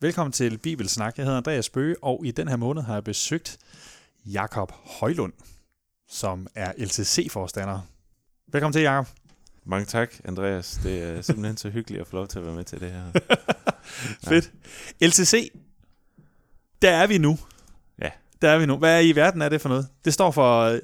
Velkommen til Bibelsnak. Jeg hedder Andreas Bøge, og i den her måned har jeg besøgt Jakob Højlund, som er LTC-forstander. Velkommen til, Jakob. Mange tak, Andreas. Det er simpelthen så hyggeligt at få lov til at være med til det her. Fedt. LTC, der er vi nu. Ja. Der er vi nu. Hvad i verden er det for noget? Det står for øh,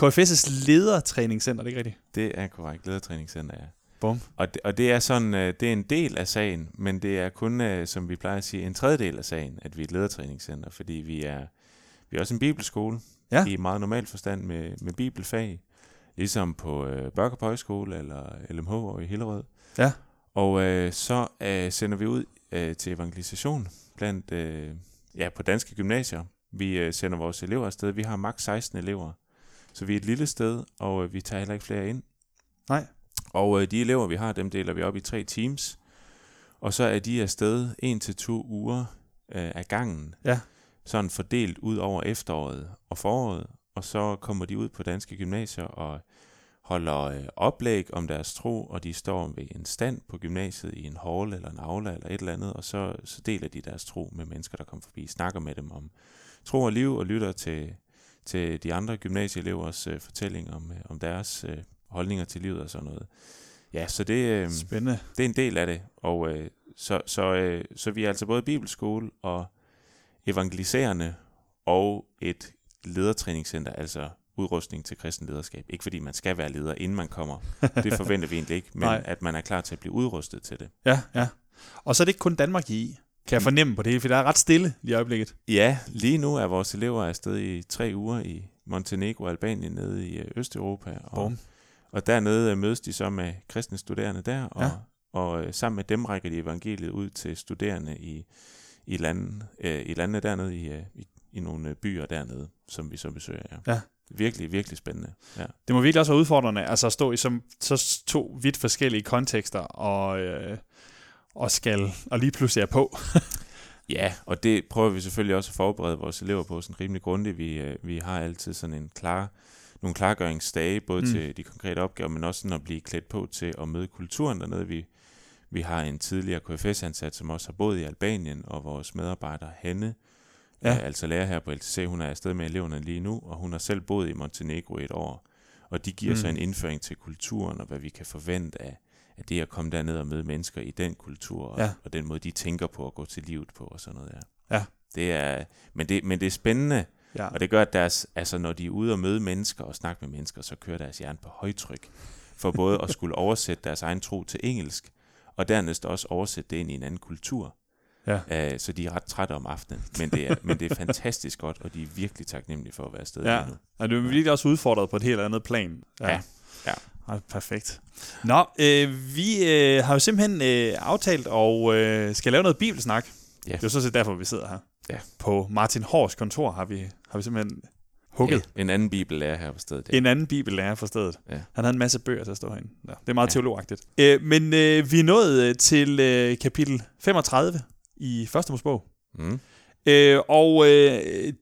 KFS' ledertræningscenter, det er ikke rigtigt? Det er korrekt. Ledertræningscenter, ja. Bum. Og det, og det er sådan, øh, det er en del af sagen, men det er kun, øh, som vi plejer at sige, en tredjedel af sagen, at vi er et ledertræningscenter, fordi vi er, vi er også en bibelskole Ja. i meget normal forstand med, med bibelfag, ligesom på øh, Børkop Højskole eller LMH og i Hillerød. Ja. Og øh, så øh, sender vi ud øh, til evangelisation blandt, øh, ja, på danske gymnasier. Vi øh, sender vores elever afsted. Vi har maks 16 elever, så vi er et lille sted, og øh, vi tager heller ikke flere ind. Nej. Og øh, de elever, vi har, dem deler vi op i tre teams. Og så er de afsted en til to uger øh, af gangen. Ja. Sådan fordelt ud over efteråret og foråret. Og så kommer de ud på danske gymnasier og holder øh, oplæg om deres tro, og de står ved en stand på gymnasiet i en hall eller en aula eller et eller andet, og så, så deler de deres tro med mennesker, der kommer forbi, snakker med dem om tro og liv, og lytter til, til de andre gymnasieelevers øh, fortælling om, øh, om deres øh, holdninger til livet og sådan noget. Ja, så det, øh, Spændende. det er en del af det. Og øh, så, så, øh, så vi er altså både bibelskole og evangeliserende og et ledertræningscenter, altså udrustning til kristen lederskab. Ikke fordi man skal være leder, inden man kommer. Det forventer vi egentlig ikke, men Nej. at man er klar til at blive udrustet til det. Ja, ja. Og så er det ikke kun Danmark I kan jeg fornemme på det hele, for der er ret stille lige i øjeblikket. Ja, lige nu er vores elever afsted i tre uger i Montenegro og Albanien nede i øh, Østeuropa. Og, Bum. Og dernede øh, mødes de så med kristne studerende der, og, Ja. og øh, sammen med dem rækker de evangeliet ud til studerende i, i, landene, øh, i landene dernede, i, øh, i, i nogle øh, byer dernede, som vi så besøger. Ja. Ja. Virkelig, virkelig spændende. Ja. Det må virkelig også være udfordrende, altså at stå i som, så to vidt forskellige kontekster, og, øh, og skal, og lige pludselig er på. Ja, og det prøver vi selvfølgelig også at forberede vores elever på sådan rimelig grundigt. Vi, vi har altid sådan en klar, nogle klargøringsdage, både Mm. til de konkrete opgaver, men også sådan at blive klædt på til at møde kulturen dernede. Vi, vi har en tidligere KFS-ansat, som også har boet i Albanien, og vores medarbejder Hanne, Ja. ja. øh, altså lærer her på LTC, hun er afsted med eleverne lige nu, og hun har selv boet i Montenegro et år. Og de giver mm. så en indføring til kulturen, og hvad vi kan forvente af, af det at komme derned og møde mennesker i den kultur, og, Ja. og den måde, de tænker på at gå til livet på, og sådan noget der. Ja. Det er, men, det, men det er spændende, Ja. og det gør, at deres, altså, når de er ude og møde mennesker og snakke med mennesker, så kører deres hjerne på højtryk. For både at skulle oversætte deres egen tro til engelsk, og dernæst også oversætte det ind i en anden kultur. Ja. Uh, så de er ret trætte om aftenen. Men det, er, men det er fantastisk godt, og de er virkelig taknemmelige for at være afsted Ja. nu. Og det er virkelig også udfordret på et helt andet plan. Ja. Ja. ja perfekt. Nå, øh, vi øh, har jo simpelthen øh, aftalt og øh, skal lave noget bibelsnak. Ja. Det er jo så set derfor, vi sidder her. Ja. På Martin Hårs kontor har vi, har vi simpelthen hugget Ja, en anden bibellærer her på stedet. en anden bibellærer for stedet. Ja. Han havde en masse bøger til at stå herinde. Ja, det er meget ja. Ja. teologagtigt. Øh, men øh, vi er nået øh, til øh, kapitel 35 i første Mosebog. Mm. Øh, og øh,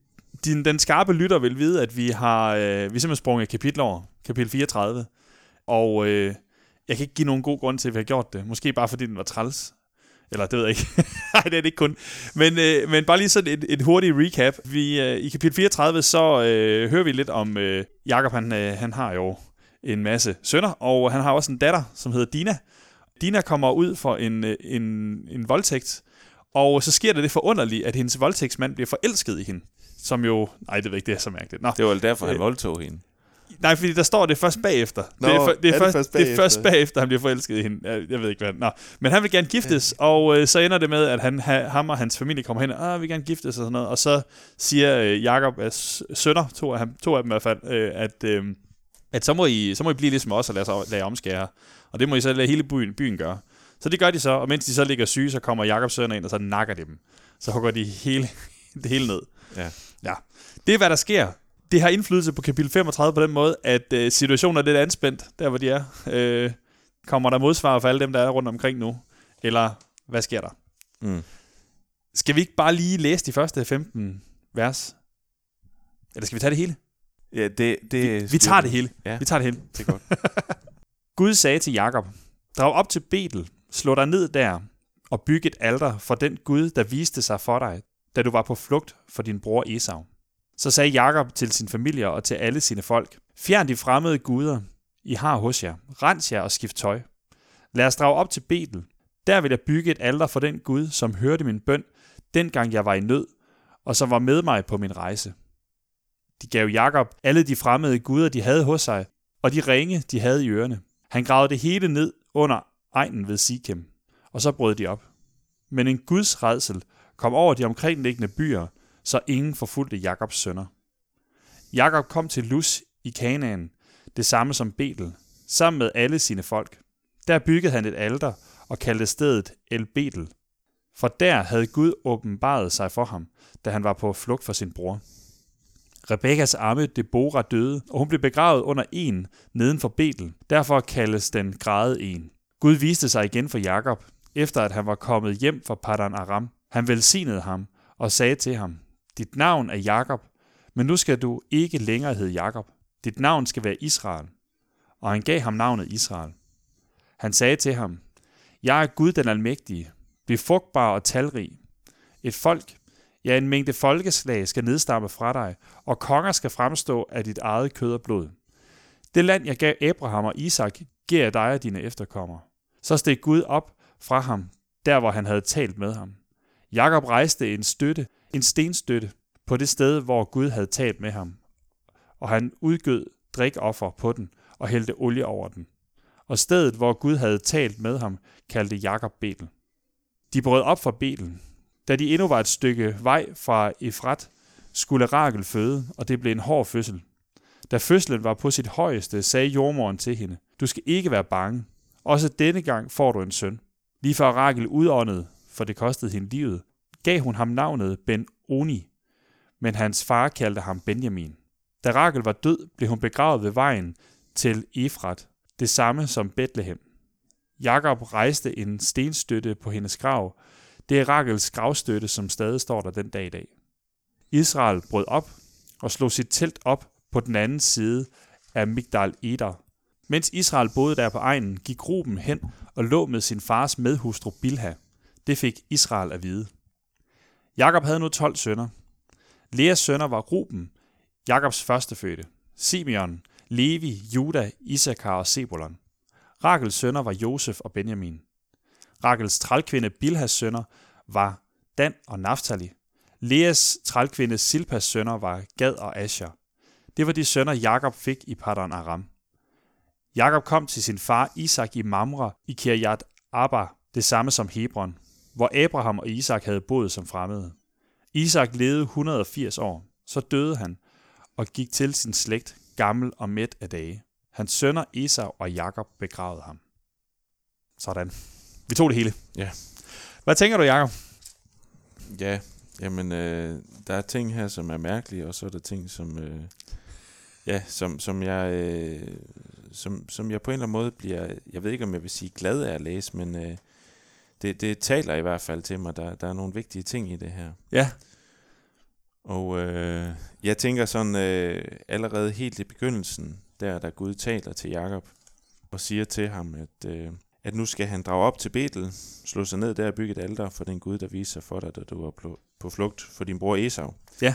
din, den skarpe lytter vil vide, at vi har, øh, vi er simpelthen sprunget et kapitel over, kapitel 34. Og øh, jeg kan ikke give nogen god grund til, at vi har gjort det. Måske bare fordi den var træls. Eller det ved jeg ikke. Nej, det er det ikke kun. Men, øh, men bare lige sådan et, et hurtigt recap. Vi, øh, I kapitel 34, så øh, hører vi lidt om øh, Jakob. Han, øh, han har jo en masse sønner, og han har også en datter, som hedder Dina. Dina kommer ud for en, øh, en, en voldtægt, og så sker der det forunderlige, at hendes voldtægtsmand bliver forelsket i hende. Som jo... Nej, det ved jeg ikke, det er så mærkeligt. Nå. Det var vel derfor, han Øh, voldtog hende. Nej, fordi der står det først bagefter. Nå, det, er, for, det, er, er det først, først det er først bagefter? bagefter, han bliver forelsket i hende. Jeg, jeg ved ikke, hvad Nå. Men han vil gerne giftes, og øh, så ender det med, at han, ha, ham og hans familie kommer hen og ah, vil gerne giftes og sådan noget. Og så siger øh, Jakob, s- sønner, to af, ham, to af dem i hvert fald, øh, at, øh, at så, må I, så må I blive ligesom os og lade, sig, lade omskære. Og det må I så lade hele byen, byen gøre. Så det gør de så, og mens de så ligger syge, så kommer Jakobs sønner ind, og så nakker de dem. Så hugger de hele, det hele ned. Ja. ja. Det er, hvad der sker. Det har indflydelse på kapitel 35 på den måde, at øh, situationen er lidt anspændt, der hvor de er. Øh, kommer der modsvar for alle dem, der er rundt omkring nu? Eller hvad sker der? Mm. Skal vi ikke bare lige læse de første 15 vers? Eller skal vi tage det hele? Ja, det, det Vi, vi tager det hele. Ja. Vi tager det hele. Det er godt. Gud sagde til Jakob, drag op til Betel, slå dig ned der, og bygge et alter for den Gud, der viste sig for dig, da du var på flugt for din bror Esau. Så sagde Jakob til sin familie og til alle sine folk, Fjern de fremmede guder, I har hos jer. Rens jer og skift tøj. Lad os drage op til Betel. Der vil jeg bygge et alter for den Gud, som hørte min bøn, dengang jeg var i nød, og som var med mig på min rejse. De gav Jakob alle de fremmede guder, de havde hos sig, og de ringe, de havde i ørerne. Han gravede det hele ned under egnen ved Sikhem, og så brød de op. Men en Guds redsel kom over de omkringliggende byer, så ingen forfulgte Jakobs sønner. Jakob kom til Lus i Kanaan, det samme som Betel, sammen med alle sine folk. Der byggede han et alter og kaldte stedet El Betel. For der havde Gud åbenbaret sig for ham, da han var på flugt for sin bror. Rebekkas arme Deborah døde, og hun blev begravet under en neden for Betel. Derfor kaldes den græde en. Gud viste sig igen for Jakob, efter at han var kommet hjem fra Padan Aram. Han velsignede ham og sagde til ham, dit navn er Jakob, men nu skal du ikke længere hedde Jakob. Dit navn skal være Israel. Og han gav ham navnet Israel. Han sagde til ham, Jeg er Gud den almægtige. Bliv frugtbar og talrig. Et folk, ja en mængde folkeslag skal nedstamme fra dig, og konger skal fremstå af dit eget kød og blod. Det land, jeg gav Abraham og Isak, giver jeg dig og dine efterkommere. Så steg Gud op fra ham, der hvor han havde talt med ham. Jakob rejste en støtte, en stenstøtte, på det sted, hvor Gud havde talt med ham, og han udgød drikoffer på den og hældte olie over den. Og stedet, hvor Gud havde talt med ham, kaldte Jakob Betel. De brød op fra Betel. Da de endnu var et stykke vej fra Efrat, skulle Rakel føde, og det blev en hård fødsel. Da fødslen var på sit højeste, sagde jordmoren til hende, du skal ikke være bange. Også denne gang får du en søn. Lige før Rakel udåndede, for det kostede hende livet, gav hun ham navnet Ben Oni, men hans far kaldte ham Benjamin. Da Rakel var død, blev hun begravet ved vejen til Efrat, det samme som Bethlehem. Jakob rejste en stenstøtte på hendes grav. Det er Rakels gravstøtte, som stadig står der den dag i dag. Israel brød op og slog sit telt op på den anden side af Migdal Eder. Mens Israel boede der på egnen, gik Ruben hen og lå med sin fars medhustru Bilha. Det fik Israel at vide. Jakob havde nu 12 sønner. Leas sønner var Ruben, Jakobs førstefødte, Simeon, Levi, Juda, Isakar og Sebulon. Rakels sønner var Josef og Benjamin. Rakels trælkvinde Bilhas sønner var Dan og Naftali. Leas trælkvinde Silpas sønner var Gad og Asher. Det var de sønner, Jakob fik i Padan Aram. Jakob kom til sin far Isak i Mamre i Kirjat Abba, det samme som Hebron, hvor Abraham og Isak havde boet som fremmede. Isak levede 180 år, så døde han og gik til sin slægt, gammel og mæt af dage. Hans sønner Esau og Jakob begravede ham. Sådan. Vi tog det hele. Ja. Hvad tænker du, Jakob? Ja, jamen, øh, der er ting her, som er mærkelige, og så er der ting, som, øh, ja, som, som, jeg, øh, som, som jeg på en eller anden måde bliver, jeg ved ikke, om jeg vil sige glad af at læse, men øh, det, det taler i hvert fald til mig. Der, der er nogle vigtige ting i det her. Ja. Og øh, jeg tænker sådan, øh, allerede helt i begyndelsen, der da Gud taler til Jakob og siger til ham, at, øh, at nu skal han drage op til Betel, slå sig ned der og bygge et alter for den Gud, der viser sig for dig, da du var på, på flugt for din bror Esau. Ja.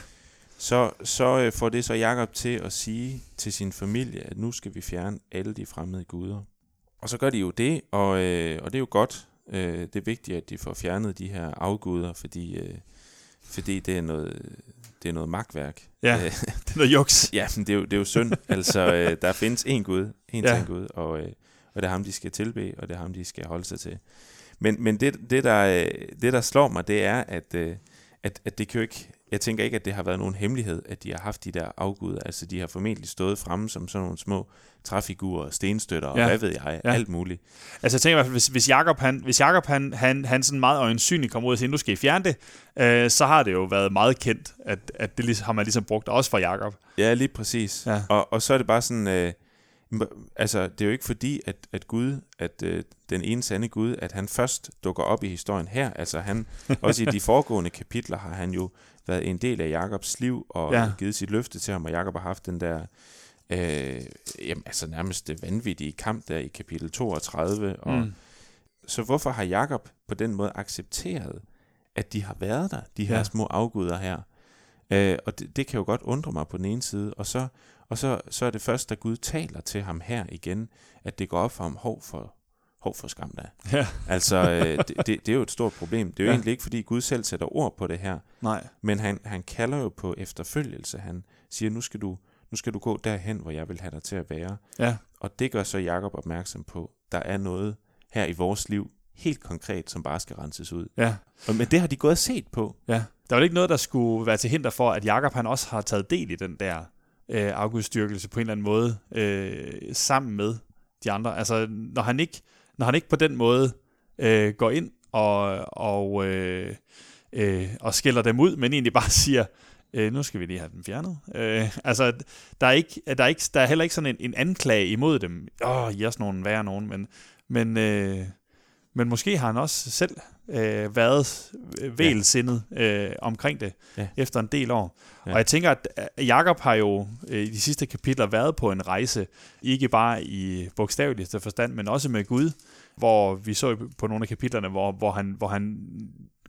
Så, så øh, får det så Jakob til at sige til sin familie, at nu skal vi fjerne alle de fremmede guder. Og så gør de jo det, og, øh, og det er jo godt. Øh, det er vigtigt, at de får fjernet de her afguder, fordi, øh, fordi det er noget, det er noget magtværk. Ja, Øh, det er noget juks. Ja, men det er jo, det er jo synd. altså, øh, der findes én Gud, en Ja. ja. Gud, og, øh, og det er ham, de skal tilbe, og det er ham, de skal holde sig til. Men, men det, det, der, øh, det, der slår mig, det er, at, øh, at, at det kan jo ikke, jeg tænker ikke, at det har været nogen hemmelighed, at de har haft de der afguder. Altså, de har formentlig stået fremme som sådan nogle små træfigurer, stenstøtter, og Ja. hvad ved jeg, Ja. alt muligt. Altså jeg tænker i hvert fald, hvis, hvis Jacob, han, hvis Jacob han, han, han sådan meget øjensynligt kommer ud og siger, nu skal I fjerne det, øh, så har det jo været meget kendt, at, at det har man ligesom brugt også for Jacob. Ja, lige præcis. Ja. Og, og så er det bare sådan, øh, altså det er jo ikke fordi, at, at Gud, at øh, den ene sande Gud, at han først dukker op i historien her. Altså han, også i de foregående kapitler har han jo været en del af Jakobs liv, og Ja. givet sit løfte til ham, og Jakob har haft den der, øh, jamen, altså nærmest vanvittige kamp der i kapitel 32. Og, Mm. Så hvorfor har Jakob på den måde accepteret, at de har været der, de her ja. små afguder her. Øh, og det, det kan jo godt undre mig på den ene side, og så, og så, så er det først, da Gud taler til ham her igen, at det går op for ham, hov for, hov for skam da. Ja. Altså, øh, det, det, det er jo et stort problem. Det er jo Ja. egentlig ikke, fordi Gud selv sætter ord på det her, Nej. men han, han kalder jo på efterfølgelse. Han siger, nu skal, du, nu skal du gå derhen, hvor jeg vil have dig til at være. Ja. Og det gør så Jakob opmærksom på, der er noget her i vores liv, helt konkret, som bare skal renses ud. Ja. Og, men det har de gået og set på. Ja. Der var ikke noget, der skulle være til hinder for, at Jakob han også har taget del i den der øh, afgudstyrkelse på en eller anden måde, øh, sammen med de andre. Altså, når han ikke, når han ikke på den måde øh, går ind og, og, øh, øh, og skælder dem ud, men egentlig bare siger, øh, nu skal vi lige have den fjernet. Øh, altså, der er, ikke, der, er ikke, der er heller ikke sådan en, en anklage imod dem. Åh, oh, I er også nogen værre nogen, men, men, øh, men måske har han også selv øh, været vælsindet øh, omkring det Ja. efter en del år. Ja. Og jeg tænker, at at Jakob har jo øh, i de sidste kapitler været på en rejse, ikke bare i bogstaveligste forstand, men også med Gud, hvor vi så på nogle af kapitlerne, hvor, hvor, han, hvor han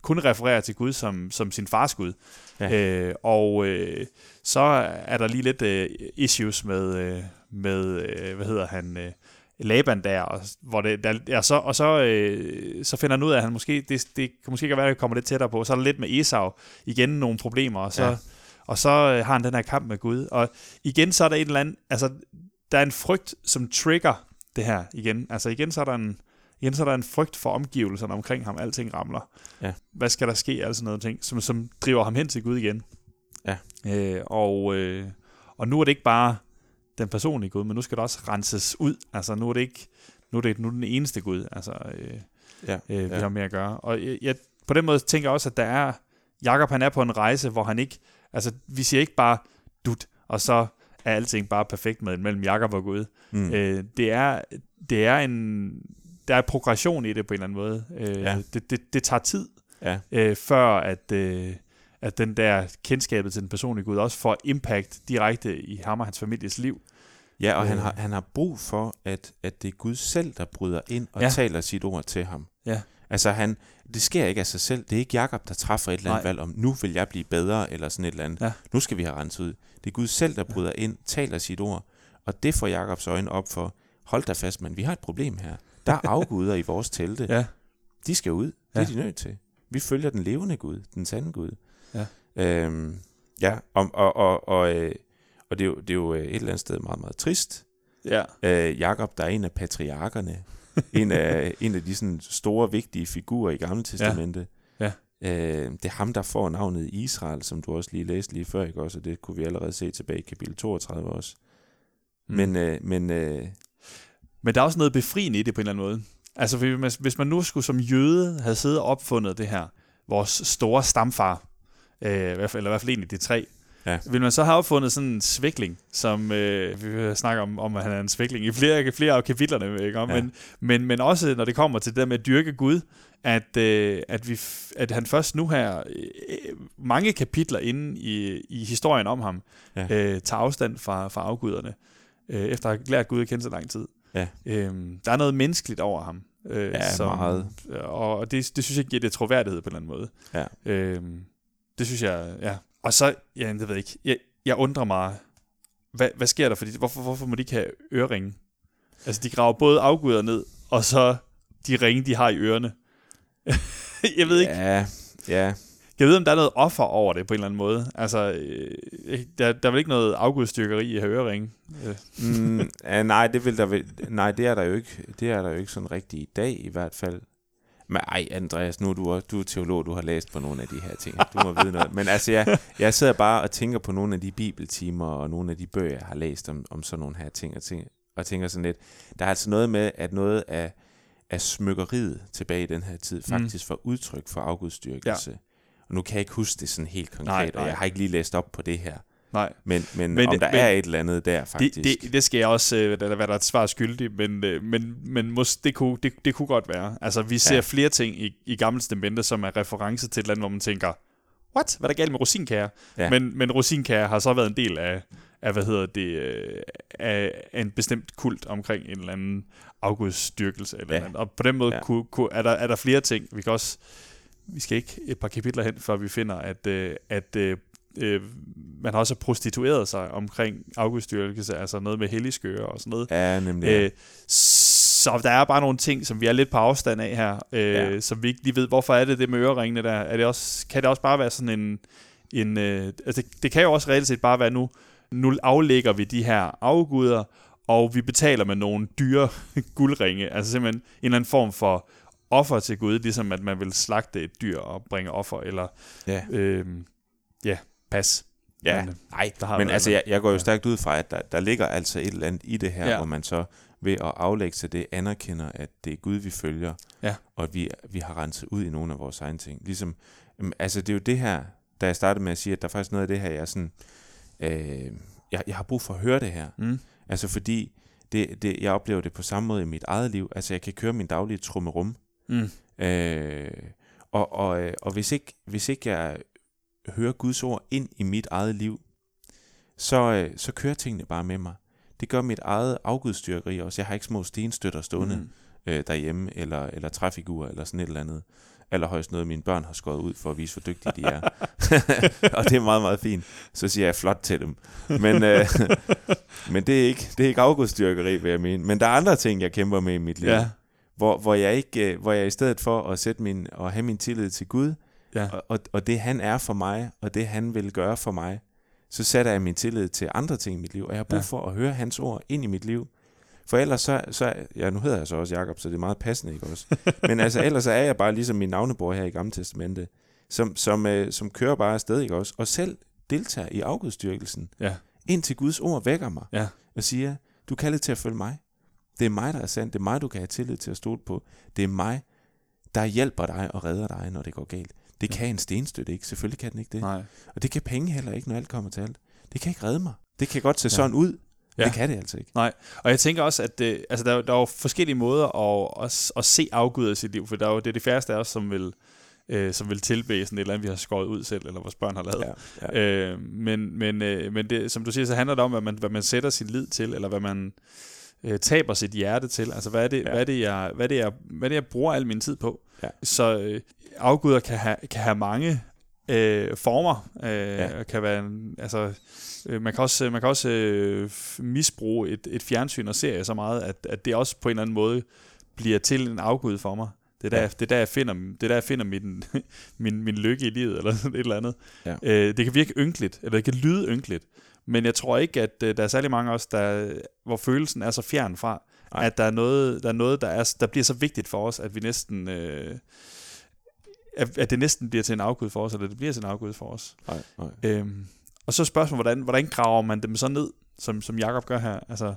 kun refererer til Gud som, som sin fars Gud. Ja. Øh, og øh, så er der lige lidt øh, issues med, øh, med øh, hvad hedder han, øh, Laban der, og, hvor det, der ja, så, og så, øh, så finder han ud af, at han måske, det, det kan måske ikke være, at det kommer lidt tættere på. Så er der lidt med Esau, igen nogle problemer, og så, ja. Og så øh, har han den her kamp med Gud. Og igen, så er der et eller andet, altså, der er en frygt, som trigger det her igen. Altså igen, så er der en, igen, så er der en frygt for omgivelserne omkring ham, alting ramler. Ja. Hvad skal der ske, altså noget ting, som, som driver ham hen til Gud igen. Ja. Øh, og, øh, og nu er det ikke bare den personlige Gud, men nu skal det også renses ud. Altså nu er det ikke, nu er det nu er det den eneste Gud, altså øh, Ja. øh, vi Ja. har med at gøre. Og jeg, jeg, på den måde tænker jeg også, at der er, Jakob han er på en rejse, hvor han ikke, altså vi siger ikke bare dut, og så er alting bare perfekt med mellem Jakob og Gud. Mm. Øh, det er, det er en, der er progression i det på en eller anden måde. Øh, Ja. det, det, det tager tid, ja. øh, før at, øh, at den der kendskabet til den personlige Gud også får impact direkte i ham og hans families liv. Ja, og han Øh. har, han har brug for, at, at det er Gud selv, der bryder ind og Ja. ja. taler sit ord til ham. Ja. Altså, han, det sker ikke af sig selv. Det er ikke Jakob, der træffer et eller andet Nej. valg om, nu vil jeg blive bedre, eller sådan et eller andet. Ja. Nu skal vi have renset ud. Det er Gud selv, der bryder ind, taler sit ord, og det får Jakobs øjne op for, hold da fast, men vi har et problem her. Der er afguder i vores telte. Ja. De skal ud. Det Ja. er de nødt til. Vi følger den levende Gud, den sande Gud. Ja. Øhm, ja, og, og, og, og, øh, og det, er jo, det er jo øh, et eller andet sted meget, meget trist. Ja. Øh, Jakob, der er en af patriarkerne. en, af, en af de sådan, store, vigtige figurer i Gamle Testamente. Ja. Øh, det er ham, der får navnet Israel, som du også lige læste lige før, ikke også? Og det kunne vi allerede se tilbage i kapitel 32 også. Mm. Men, øh, men øh, Men der er også noget befriende i det på en eller anden måde. Altså hvis man, hvis man nu skulle som jøde have siddet og opfundet det her, vores store stamfar, øh, eller i hvert fald en af de tre, Ja. vil man så have opfundet sådan en svækling, som øh, vi snakker om, om, at han er en svækling i flere, flere af kapitlerne, ikke? Ja. Ja. Men, men, men også når det kommer til det der med at dyrke Gud, at, øh, at, vi, at han først nu her, øh, mange kapitler inde i, i historien om ham, Ja. øh, tager afstand fra, fra afguderne, øh, efter at have lært Gud at kende så lang tid. Ja. Øhm, der er noget menneskeligt over ham. Øh, Ja, meget. Og det, det synes jeg giver det troværdighed på en eller anden måde. Ja. Øhm, det synes jeg, ja. Og så, ja, det ved jeg ikke. Jeg, jeg undrer mig, hvad, hvad sker der? Fordi, hvorfor, hvorfor må de ikke have øreringe? Altså, de graver både afguder ned, og så de ringe, de har i ørerne. jeg ved ikke. ja, ja, Jeg ved, om der er noget offer over det på en eller anden måde. Altså, øh, der, der er vel ikke noget afgudstyrkeri i at have øreringe? Mm, ja, nej, det vil der vel, nej, det er der jo ikke. Det er der jo ikke sådan rigtigt i dag i hvert fald. Men ej, Andreas, nu er du, også, du er teolog, du har læst på nogle af de her ting. Du må vide noget. Men altså, jeg, jeg sidder bare og tænker på nogle af de bibeltimer og nogle af de bøger, jeg har læst om, om sådan nogle her ting, og, ting, og tænker sådan lidt, der er altså noget med, at noget af, af smykkeriet tilbage i den her tid faktisk var udtryk for afgudstyrkelse. Ja. Og nu kan jeg ikke huske det sådan helt konkret, nej, nej. og jeg har ikke lige læst op på det her. Nej. Men, men, Men om der men- er et eller andet der, faktisk. Det, det, det skal jeg også øh, lade være der et svar skyldig, men, øh, men, men mås, det, kunne, det, det kunne godt være. Altså, vi ser ja. Flere ting i, i Gamle Testamente, som er reference til et eller andet, hvor man tænker, what? Hvad er der galt med rosinkager? Ja. Men, men rosinkager har så været en del af, af hvad hedder det, øh, af, af en bestemt kult omkring en eller anden afgudsdyrkelse. Eller Ja. ja. andet. Og på den måde Ja. kunne, kunne, er, der, er der flere ting. Vi kan også, vi skal ikke et par kapitler hen, før vi finder, at, at øh, man har også prostitueret sig omkring afgudsdyrkelse, altså noget med helligskøre og sådan noget. Ja, nemlig. Øh, så der er bare nogle ting, som vi er lidt på afstand af her, øh, Ja. ja. som vi ikke lige ved, hvorfor er det det med øreringene der? Er det også, kan det også bare være sådan en... en øh, altså det, det kan jo også reelt set bare være nu, nu aflægger vi de her afguder, og vi betaler med nogle dyre guldringe, altså simpelthen en eller anden form for offer til Gud, ligesom at man vil slagte et dyr og bringe offer, eller ja. øh, ja, pas. Ja, Men, øh, nej, der har men altså, jeg, jeg går jo stærkt ud fra, at der, der ligger altså et eller andet i det her, ja. Hvor man så ved at aflægge sig det, anerkender, at det er Gud, vi følger, Ja. og at vi, vi har renset ud i nogle af vores egne ting. Ligesom, øhm, altså det er jo det her, da jeg startede med at sige, at der er faktisk noget af det her, jeg er sådan, øh, jeg, jeg har brug for at høre det her. Mm, Altså fordi, det, det, jeg oplever det på samme måde i mit eget liv. Altså jeg kan køre min daglige trummerum, mm, Øh, og, og, øh, og hvis, ikke, hvis ikke jeg hører Guds ord ind i mit eget liv, så, øh, så kører tingene bare med mig. Det gør mit eget afgudstyrkeri også. Jeg har ikke små stenstøtter stående mm. mm. øh, derhjemme, eller, eller træfigurer, eller sådan et eller andet. Allerhøjst noget, mine børn har skåret ud for at vise, hvor dygtige de er. og det er meget, meget fint. Så siger jeg flot til dem. Men, øh, men det, er ikke, det er ikke afgudstyrkeri, vil jeg mene. Men der er andre ting, jeg kæmper med i mit liv Ja, hvor, hvor, jeg ikke, øh, hvor jeg i stedet for at sætte min, og have min tillid til Gud, ja, og, og, og det han er for mig, og det han vil gøre for mig, så sætter jeg min tillid til andre ting i mit liv, og jeg har brug Ja. for at høre hans ord ind i mit liv. For ellers så, så ja, nu hedder jeg så også Jakob, så det er meget passende, ikke også? Men altså, ellers så er jeg bare ligesom min navnebror her i Gamle Testamente, som, som, øh, som kører bare afsted, ikke også? Og selv deltager i afgudstyrkelsen, ja, indtil Guds ord vækker mig ja. og siger, du kan lidt til at følge mig. Det er mig, der er sandt. Det er mig, du kan have tillid til at stole på. Det er mig, der hjælper dig og redder dig, når det går galt. Det kan en stenstøtte ikke. Selvfølgelig kan den ikke det. Nej. Og det kan penge heller ikke, når alt kommer til alt. Det kan ikke redde mig. Det kan godt se Ja. sådan ud. Ja. Det kan det altså ikke. Og jeg tænker også, at det, altså der, er der er jo forskellige måder at, at, at se afguder i sit liv, for der er jo, det er de færreste af os, som vil, øh, som vil tilbede sådan et eller andet, vi har skåret ud selv, eller vores børn har lavet. Ja. Ja. Øh, men men, øh, men det, som du siger, så handler det om, hvad man, hvad man sætter sin lid til, eller hvad man øh, taber sit hjerte til. Altså, hvad er det, ja. hvad er det, jeg, hvad er det, jeg, hvad er det, jeg bruger al min tid på? Ja. Så øh, afguder kan have, kan have mange øh, former. Øh, Ja. kan være, en- altså, øh, man kan også, man kan også øh, misbruge et, et fjernsyn og serie så meget, at, at det også på en eller anden måde bliver til en afgud for mig. Det er der, ja. det er der, jeg finder, det er der, jeg finder min, min, min lykke i livet, eller sådan et eller andet. Ja. Øh, det kan virke ynkeligt, eller det kan lyde ynkeligt, men jeg tror ikke, at øh, der er særlig mange af os, der, hvor følelsen er så fjern fra, Nej. At der er noget, der, er noget der, er, der bliver så vigtigt for os, at vi næsten... Øh, at, at det næsten bliver til en afgud for os, eller det bliver til en afgud for os. Nej, nej. Øhm, og så spørgsmålet, hvordan, hvordan graver man dem så ned, som, som Jakob gør her? Altså,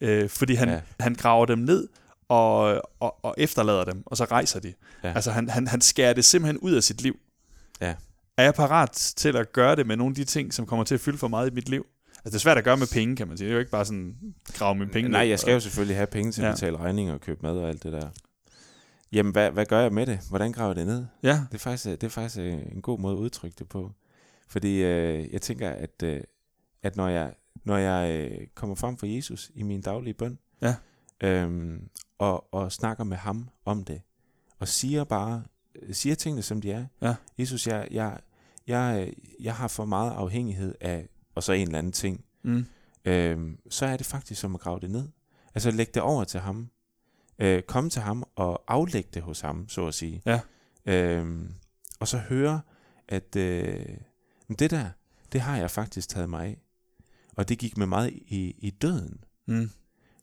øh, fordi han, Ja. han graver dem ned og, og, og efterlader dem, og så rejser de. Ja. Altså han, han, han skærer det simpelthen ud af sit liv. Ja. Er jeg parat til at gøre det med nogle af de ting, som kommer til at fylde for meget i mit liv? Altså det er svært at gøre med penge, kan man sige. Det er jo ikke bare sådan, grave mine penge Nej, jeg skal jo selvfølgelig have penge til at Ja. betale regninger og købe mad og alt det der. Jamen, hvad, hvad gør jeg med det? Hvordan graver jeg det ned? Ja, Det er faktisk, det er faktisk øh, en god måde at udtrykke det på. Fordi øh, jeg tænker, at, øh, at når jeg, når jeg øh, kommer frem for Jesus i min daglige bøn, Ja. øhm, og, og snakker med ham om det, og siger bare, siger tingene som de er. Ja. Jesus, jeg, jeg, jeg, øh, jeg har for meget afhængighed af, og så en eller anden ting. mm, Øhm, så er det faktisk som at grave det ned. Altså lægge det over til ham. Øh, komme til ham og aflægge det hos ham, så at sige. Ja. Øhm, og så høre, at øh, det der, det har jeg faktisk taget mig af. Og det gik med meget i, i døden. mm,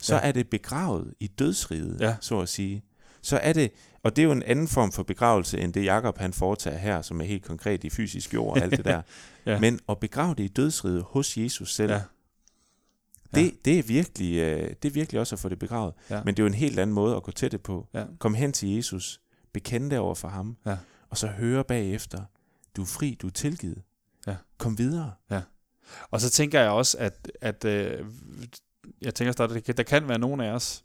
Så Ja. er det begravet i dødsriget, Ja. så at sige. Så er det, og det er jo en anden form for begravelse, end det Jakob han foretager her, som er helt konkret i fysisk jord og alt det der. Ja. Men at begrave det i dødsriget hos Jesus selv, ja, det, det, er virkelig, øh, det er virkelig også at få det begravet. Ja. Men det er jo en helt anden måde at gå til det på. ja, Kom hen til Jesus, bekende det over for ham, Ja. og så høre bagefter, du er fri, du er tilgivet. Ja. Kom videre. Og så tænker jeg også, at, at øh, jeg tænker stadig, at der kan- der kan være nogen af os,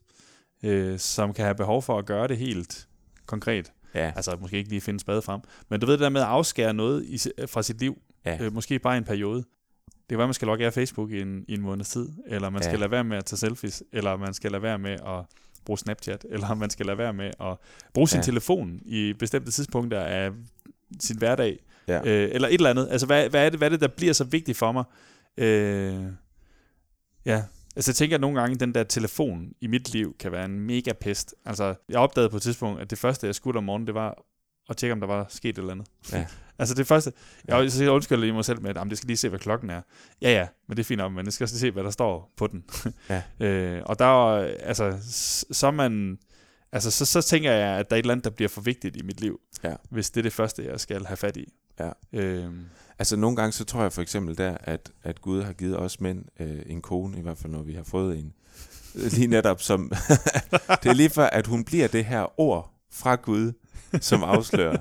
øh, som kan have behov for at gøre det helt konkret. Ja, Altså måske ikke lige finde spade frem. Men du ved det der med at afskære noget i, fra sit liv, ja. øh, måske bare en periode. Det kan være, man skal logge af Facebook i en, i en måneds tid, eller man Ja. skal lade være med at tage selfies, eller man skal lade være med at bruge Snapchat, eller man skal lade være med at bruge sin Ja. telefon i bestemte tidspunkter af sin hverdag, Ja. øh, eller et eller andet. Altså, hvad, hvad, er det, hvad er det, der bliver så vigtigt for mig? Øh, ja, altså jeg tænker at nogle gange, at den der telefon i mit liv kan være en mega pest. Altså, jeg opdagede på et tidspunkt, at det første, jeg skulle om morgenen, det var at tjekke, om der var sket et eller andet. Ja. altså det første, jeg, så jeg undskylder lige mig selv med, at "Jamen, det skal lige se, hvad klokken er. Ja, ja, men det er fint nok, men det skal også lige se, hvad der står på den. Ja. øh, og der er, altså, så man, altså, så, så tænker jeg, at der er et eller andet, der bliver for vigtigt i mit liv, Ja. hvis det er det første, jeg skal have fat i. Ja. Øh, Altså nogle gange, så tror jeg for eksempel der, at, at Gud har givet os mænd øh, en kone, i hvert fald når vi har fået en. Lige netop som, det er lige for, at hun bliver det her ord fra Gud, som afslører.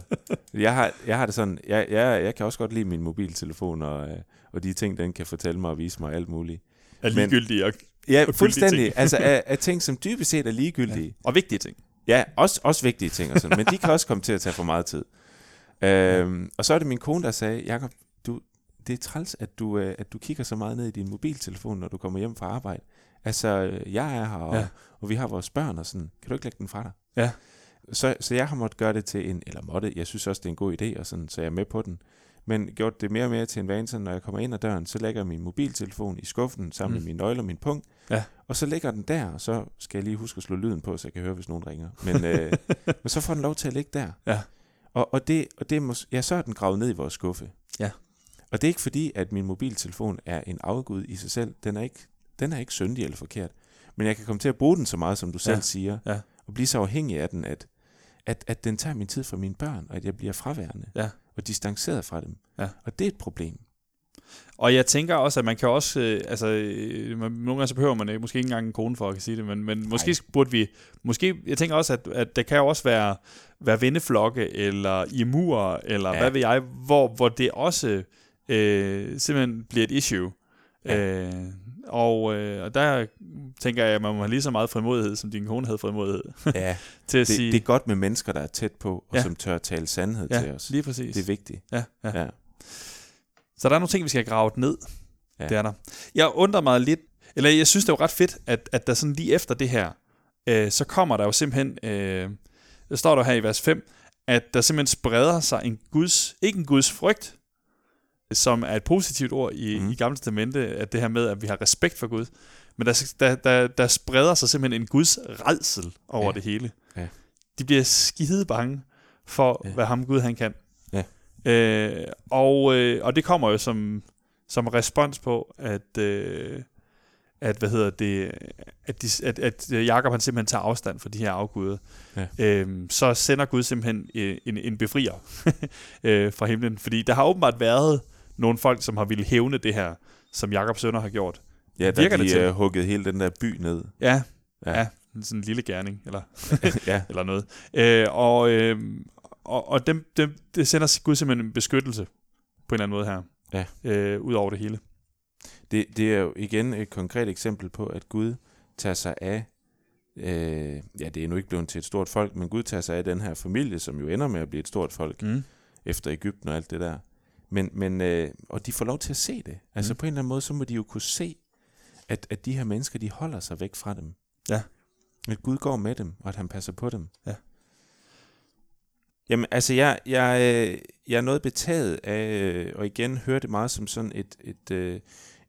Jeg har, jeg har det sådan, jeg, jeg, jeg kan også godt lide min mobiltelefon, og, øh, og de ting, den kan fortælle mig og vise mig alt muligt. er ligegyldige og, Ja, fuldstændig. ting. altså af, af ting, som dybest set er ligegyldige. og vigtige ting. Ja, også, også vigtige ting og sådan, men de kan også komme til at tage for meget tid. Øhm, og så er det min kone, der sagde, Jakob, du, det er træls, at du, øh, at du kigger så meget ned i din mobiltelefon, når du kommer hjem fra arbejde. Altså, øh, jeg er her, og, Ja. ja. og vi har vores børn og sådan. Kan du ikke lægge den fra dig? Ja. Så, så jeg har måttet gøre det til en, eller måtte, jeg synes også, det er en god idé, og sådan, så jeg er med på den. Men gjort det mere og mere til en vane, så når jeg kommer ind ad døren, så lægger jeg min mobiltelefon i skuffen sammen Mm. med mine nøgler og min punkt. Ja. Og så ligger den der, og så skal jeg lige huske at slå lyden på, så jeg kan høre, hvis nogen ringer. Men, øh, men så får den lov til at ligge der. Ja. Og, og, det, og det mås- ja, så er den gravet ned i vores skuffe. Ja. Og det er ikke fordi, at min mobiltelefon er en afgud i sig selv. Den er ikke, den er ikke syndig eller forkert. Men jeg kan komme til at bruge den så meget, som du selv Ja. siger. Ja. Og blive så afhængig af den, at, at, at den tager min tid fra mine børn, og at jeg bliver fraværende. Ja. Og distanceret fra dem. Ja. Og det er et problem. Og jeg tænker også, at man kan også, øh, altså, øh, man- nogle gange så behøver man øh, måske ikke engang en kone for at kan sige det, men, men måske burde vi, måske, jeg tænker også, at, at der kan jo også være, være venneflokke, eller imurer, eller ja. Hvad ved jeg, hvor, hvor det også øh, simpelthen bliver et issue. Ja. Øh, og, øh, og der tænker jeg, at man må have lige så meget frimodighed, som din kone havde frimodighed, Ja, til at det, sige, det er godt med mennesker, der er tæt på, og Ja. som tør tale sandhed til ja, os. lige præcis. Det er vigtigt. ja, ja. Ja. Så der er nogle ting, vi skal have gravet ned. Ja. Det er der. Jeg undrer mig lidt, eller jeg synes, det var ret fedt, at, at der sådan lige efter det her, øh, så kommer der jo simpelthen, øh, der står der her i vers 5, at der simpelthen spreder sig en Guds, ikke en Guds frygt, som er et positivt ord i, mm. I Gamle Testamente, at det her med, at vi har respekt for Gud, men der, der, der, der spreder sig simpelthen en Guds redsel over ja. Det hele. Ja. De bliver skide bange for. Ja. hvad ham Gud han kan. Øh, og, øh, og det kommer jo som, som respons på, at, øh, at hvad hedder det, at, de, at, at Jakob han simpelthen tager afstand fra de her afguder. Ja. Øhm, så sender Gud simpelthen øh, en, en befrier øh, fra himlen. Fordi der har åbenbart været nogle folk, som har ville hævne det her, som Jakobs sønner har gjort. Ja, der Virker det de til? øh, huggede hele den der by ned. Ja, ja. Ja. ja sådan en lille gerning, eller, ja. eller noget. Øh, og øh, og, og dem, dem, det sender Gud simpelthen en beskyttelse på en eller anden måde her. Ja. Øh, ud over det hele. Det, det er jo igen et konkret eksempel på, at Gud tager sig af, øh, ja, det er nu ikke blevet til et stort folk, men Gud tager sig af den her familie, som jo ender med at blive et stort folk, Mm. efter Ægypten og alt det der. Men, men øh, og de får lov til at se det. Altså Mm. på en eller anden måde, så må de jo kunne se, at, at de her mennesker, de holder sig væk fra dem. Ja. At Gud går med dem, og at han passer på dem. Ja. Jamen, altså, jeg, jeg, øh, jeg er noget betaget af, øh, og igen hører det meget som sådan et, et, øh,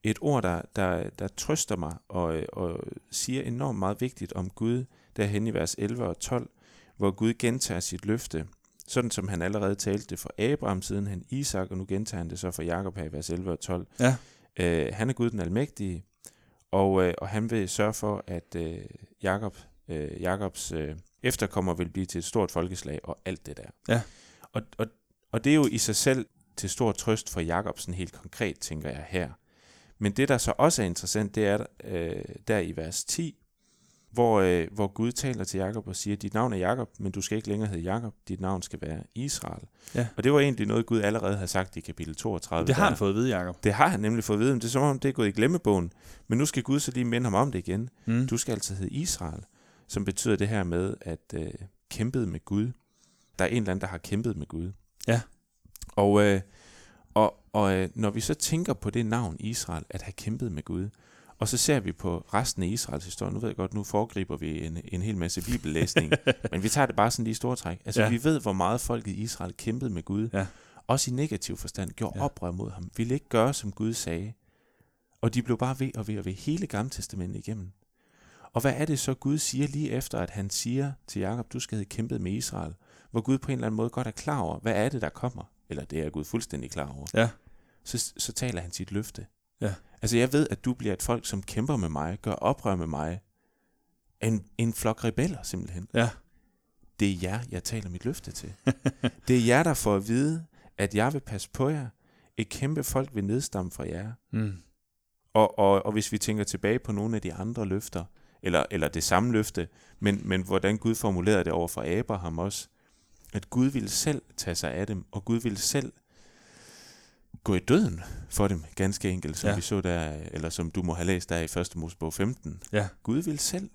et ord, der, der, der trøster mig og, og siger enormt meget vigtigt om Gud, derhen i vers 11 og 12, hvor Gud gentager sit løfte, sådan som han allerede talte det for Abraham, siden han Isak, og nu gentager han det så for Jakob her i vers 11 og 12. Ja. Øh, han er Gud den almægtige, og, øh, og han vil sørge for, at øh, Jakob, øh, Jakobs øh, efterkommer vil blive til et stort folkeslag og alt det der. Ja. Og, og, og det er jo i sig selv til stor trøst for Jakobsen helt konkret, tænker jeg her. Men det, der så også er interessant, det er øh, der i vers 10, hvor, øh, hvor Gud taler til Jakob og siger, dit navn er Jakob, men du skal ikke længere hedde Jakob, dit navn skal være Israel. Ja. Og det var egentlig noget, Gud allerede havde sagt i kapitel 32. Det har han der. fået at vide, Jacob. Det har han nemlig fået at vide, men det er som om, det er gået i glemmebogen. Men nu skal Gud så lige minde ham om det igen. Mm. Du skal altså hedde Israel, som betyder det her med at øh, kæmpet med Gud. Der er en eller anden, der har kæmpet med Gud. Ja. Og, øh, og, Og øh, når vi så tænker på det navn Israel, at have kæmpet med Gud, og så ser vi på resten af Israels historie. Nu ved jeg godt, nu foregriber vi en, en hel masse bibellæsning, men vi tager det bare sådan lige i store træk. Altså, Ja. vi ved, hvor meget folket i Israel kæmpede med Gud. Ja. Også i negativ forstand, gjorde ja. oprør mod ham. Ville ikke gøre, som Gud sagde. Og de blev bare ved og ved og ved hele gamle testamentet igennem. Og hvad er det så, Gud siger lige efter, at han siger til Jakob, du skal have kæmpet med Israel, hvor Gud på en eller anden måde godt er klar over, hvad er det, der kommer? Eller det er Gud fuldstændig klar over. Ja. Så, så taler han sit løfte. Ja. Altså jeg ved, at du bliver et folk, som kæmper med mig, gør oprør med mig. En, en flok rebeller simpelthen. Ja. Det er jer, jeg taler mit løfte til. det er jer, der får at vide, at jeg vil passe på jer. Et kæmpe folk vil nedstamme fra jer. Mm. Og, og, og hvis vi tænker tilbage på nogle af de andre løfter, eller, eller det samme løfte, men, men hvordan Gud formulerede det over for Abraham også, at Gud ville selv tage sig af dem, og Gud ville selv gå i døden for dem, ganske enkelt, som Ja. vi så der, eller som du må have læst der i 1. Mosebog 15. Ja. Gud vil selv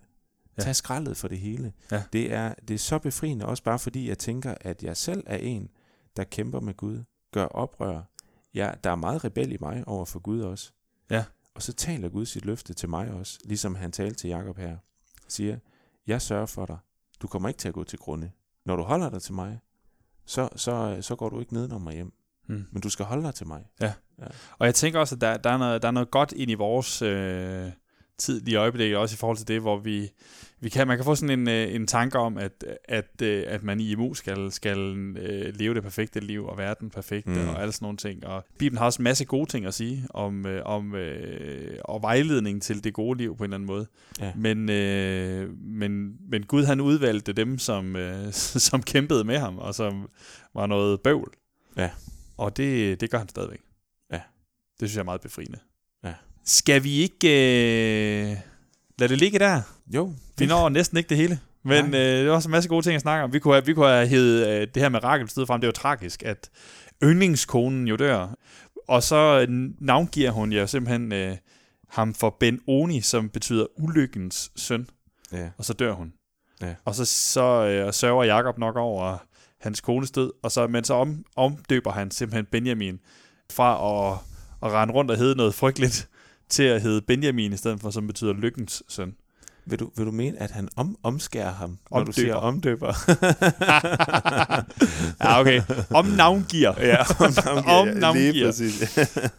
Ja. tage skraldet for det hele. Ja. Det, er, det er så befriende, også bare fordi jeg tænker, at jeg selv er en, der kæmper med Gud, gør oprør. Ja, der er meget rebel i mig over for Gud også. Ja. Og så taler Gud sit løfte til mig også, ligesom han talte til Jakob her. Siger, jeg sørger for dig. Du kommer ikke til at gå til grunde. Når du holder dig til mig, så, så, så går du ikke nedenom mig hjem. Mm. Men du skal holde dig til mig. Og jeg tænker også, at der, der, er, noget, der er noget godt ind i vores øh, tid lige i øjeblikket, også i forhold til det, hvor vi, vi kan, man kan få sådan en, øh, en tanke om, at, at, øh, at man i IMU skal, skal øh, leve det perfekte liv og være den perfekte mm. Og alle sådan nogle ting. Og Bibelen har også en masse gode ting at sige om, om og vejledning til det gode liv på en eller anden måde. Ja. Men, øh, men, men Gud han udvalgte dem, som, øh, som kæmpede med ham, og som var noget bøvl. Ja. Og det, det gør han stadigvæk. Ja. Det synes jeg er meget befriende. Skal vi ikke øh, lade det ligge der? Jo, Vi når næsten ikke det hele. Men øh, det er også en masse gode ting at snakke om. Vi kunne have, vi kunne have hævet øh, det her med Rakel frem. Det jo tragisk, at yndlingskonen jo dør. Og så øh, navngiver hun jo simpelthen øh, ham for Ben Oni, som betyder ulykkens søn. Ja. Og så dør hun. Ja. Og så, så øh, sørger Jakob nok over hans kones død. Og så, men så om, omdøber han simpelthen Benjamin fra at, at rende rundt og hedde noget frygteligt til at hedde Benjamin i stedet for, som betyder lykkens søn. Vil du, vil du mene, at han om, omskærer ham, når Omdøber. du siger omdøber? ja, okay. Om navngiver. ja, om Om navngiver. Lige præcis.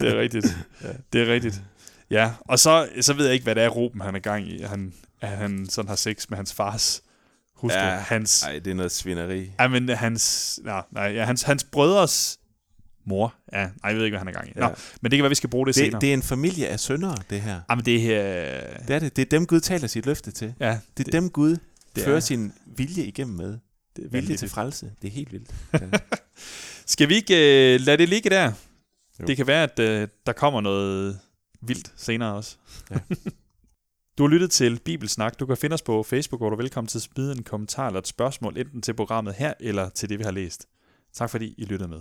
Det er rigtigt. Ja. Det er rigtigt. Ja, og så, så ved jeg ikke, hvad det er, Ruben han er gang i. Han, at han sådan har sex med hans fars hustru. Ja, hans, Nej, det er noget svineri. ja, men hans, nej, nej, ja, hans, hans brødres mor. Ja, nej, jeg ved ikke, hvad han er gang i. Nå, Ja. men det kan være, vi skal bruge det, Det, senere. det er en familie af syndere, det her. Ja, men det her... Det er det. Det er dem, Gud taler sit løfte til. Ja, Det er dem, Gud det fører er- sin vilje igennem med. det er Vilje til frelse. Det er helt vildt. Skal vi ikke øh, lade det ligge der? Jo. Det kan være, at øh, der kommer noget vildt senere også. Ja. du har lyttet til Bibelsnak. Du kan finde os på Facebook, hvor du er velkommen til at smide en kommentar eller et spørgsmål, enten til programmet her, eller til det, vi har læst. Tak fordi I lyttede med.